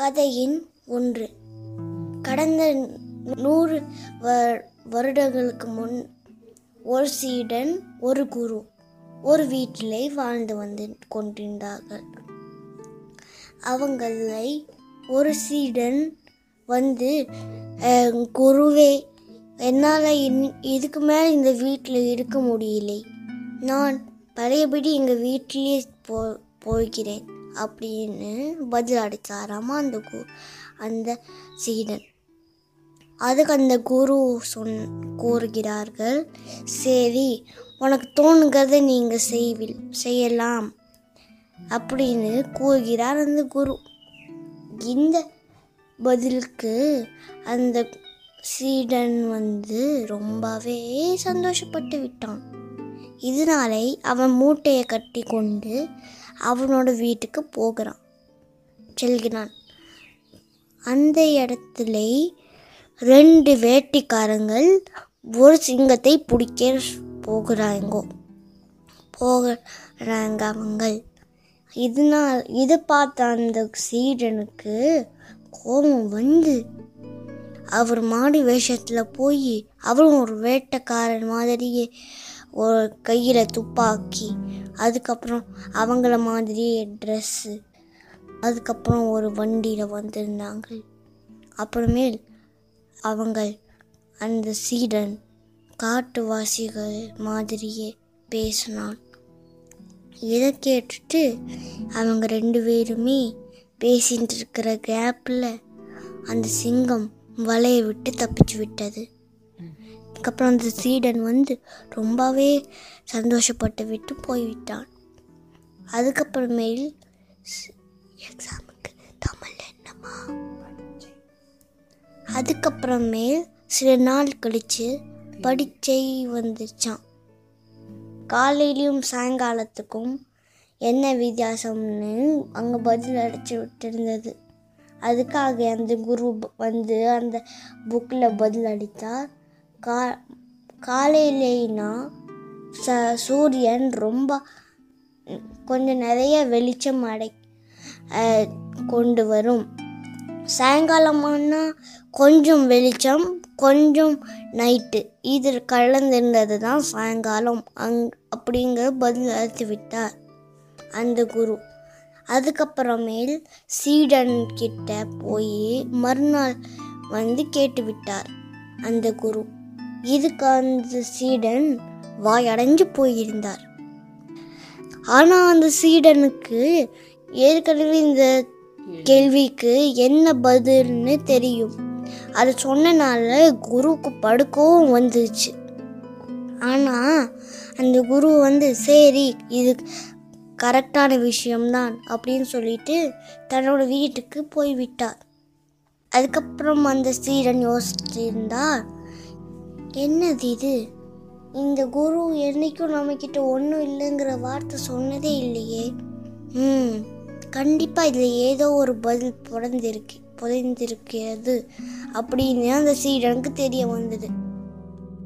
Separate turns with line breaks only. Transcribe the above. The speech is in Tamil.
கதையின் ஒன்று. கடந்த நூறு வருடங்களுக்கு முன் ஒரு சீடன் ஒரு குரு ஒரு வீட்டிலே வாழ்ந்து வந்து கொண்டிருந்தார்கள். அவங்களை ஒரு சீடன் வந்து குருவே என்னால் இன் இதுக்கு மேலே இந்த வீட்டில் இருக்க முடியலை. நான் பழையபடி எங்கள் வீட்டிலேயே போ போய்கிறேன் அப்படின்னு பதில் அடித்தாராமா அந்த கு அந்த சீடன். அதுக்கு அந்த குரு சொன் கூறுகிறார்கள் சரி உனக்கு தோணுங்கிறத நீங்கள் செய்வில் செய்யலாம் அப்படின்னு கூறுகிறார் அந்த குரு. இந்த பதிலுக்கு அந்த சீடன் வந்து ரொம்பவே சந்தோஷப்பட்டு விட்டான். இதனாலே அவன் மூட்டையை கட்டி கொண்டு அவனோட வீட்டுக்கு போகிறான். செல்கிறான். அந்த இடத்துல ரெண்டு வேட்டிக்காரங்கள் ஒரு சிங்கத்தை பிடிக்க போகிறாங்கோ போகிறாங்க அவங்க இதனால் இதை பார்த்த அந்த சீடனுக்கு கோபம் வந்து அவர் மாடி வேஷத்தில் போய் அவரும் ஒரு வேட்டைக்காரன் மாதிரியே ஒரு கையில் துப்பாக்கி அதுக்கப்புறம் அவங்கள மாதிரியே ட்ரெஸ்ஸு அதுக்கப்புறம் ஒரு வண்டியில் வந்திருந்தாங்க. அப்புறமேல் அவங்கள் அந்த சீடன் காட்டுவாசிகள் மாதிரியே பேசினான். இதை கேட்டுட்டு அவங்க ரெண்டு பேருமே பேசிகிட்டு இருக்கிற கேப்பில் அந்த சிங்கம் வலையை விட்டு தப்பிச்சு விட்டது. அதுக்கப்புறம் அந்த சீடன் வந்து ரொம்பவே சந்தோஷப்பட்டு விட்டு போய்விட்டான். அதுக்கப்புறமேல் எக்ஸாமுக்கு தமிழ் என்னம்மா? அதுக்கப்புறமேல் சில நாள் கழிச்சு படிச்சை வந்துச்சான் காலையிலையும் சாயங்காலத்துக்கும் என்ன வித்தியாசம்னு அங்கே பதில் அடைச்சி விட்டுருந்தது. அதுக்காக அந்த குரு வந்து அந்த புக்கில் பதில் அடித்தார் கா காலையிலேனா ச சூரியன் ரொம்ப கொஞ்சம் நிறைய வெளிச்சம் அடை கொண்டு வரும். சாயங்காலமானா கொஞ்சம் வெளிச்சம் கொஞ்சம் நைட்டு இது கலந்திருந்தது தான் சாயங்காலம். அங் அப்படிங்கிற பதில் அழைத்து விட்டார் அந்த குரு. அதுக்கப்புறமேல் சீடன் கிட்ட போய் மறுநாள் வந்து கேட்டு விட்டார் அந்த குரு. இதுக்கு அந்த சீடன் வாயடைஞ்சு போயிருந்தார். ஆனால் அந்த சீடனுக்கு ஏற்கனவே இந்த கேள்விக்கு என்ன பதில்னு தெரியும். அது சொன்னனால குருவுக்கு படுக்கவும் வந்துச்சு. ஆனால் அந்த குரு வந்து சரி இது கரெக்டான விஷயம்தான் அப்படின்னு சொல்லிட்டு தன்னோட வீட்டுக்கு போய் விட்டார் அதுக்கப்புறம் அந்த சீடன் யோசிச்சிருந்தார் என்னது இது? இந்த குரு என்னைக்கும் நம்மக்கிட்ட ஒன்றும் இல்லைங்கிற வார்த்தை சொன்னதே இல்லையே. ம் கண்டிப்பாக இதில் ஏதோ ஒரு பதில் புடந்திருக்கு புதைந்திருக்கிறது அப்படின்னு அந்த சீடனுக்கு தெரிய வந்தது.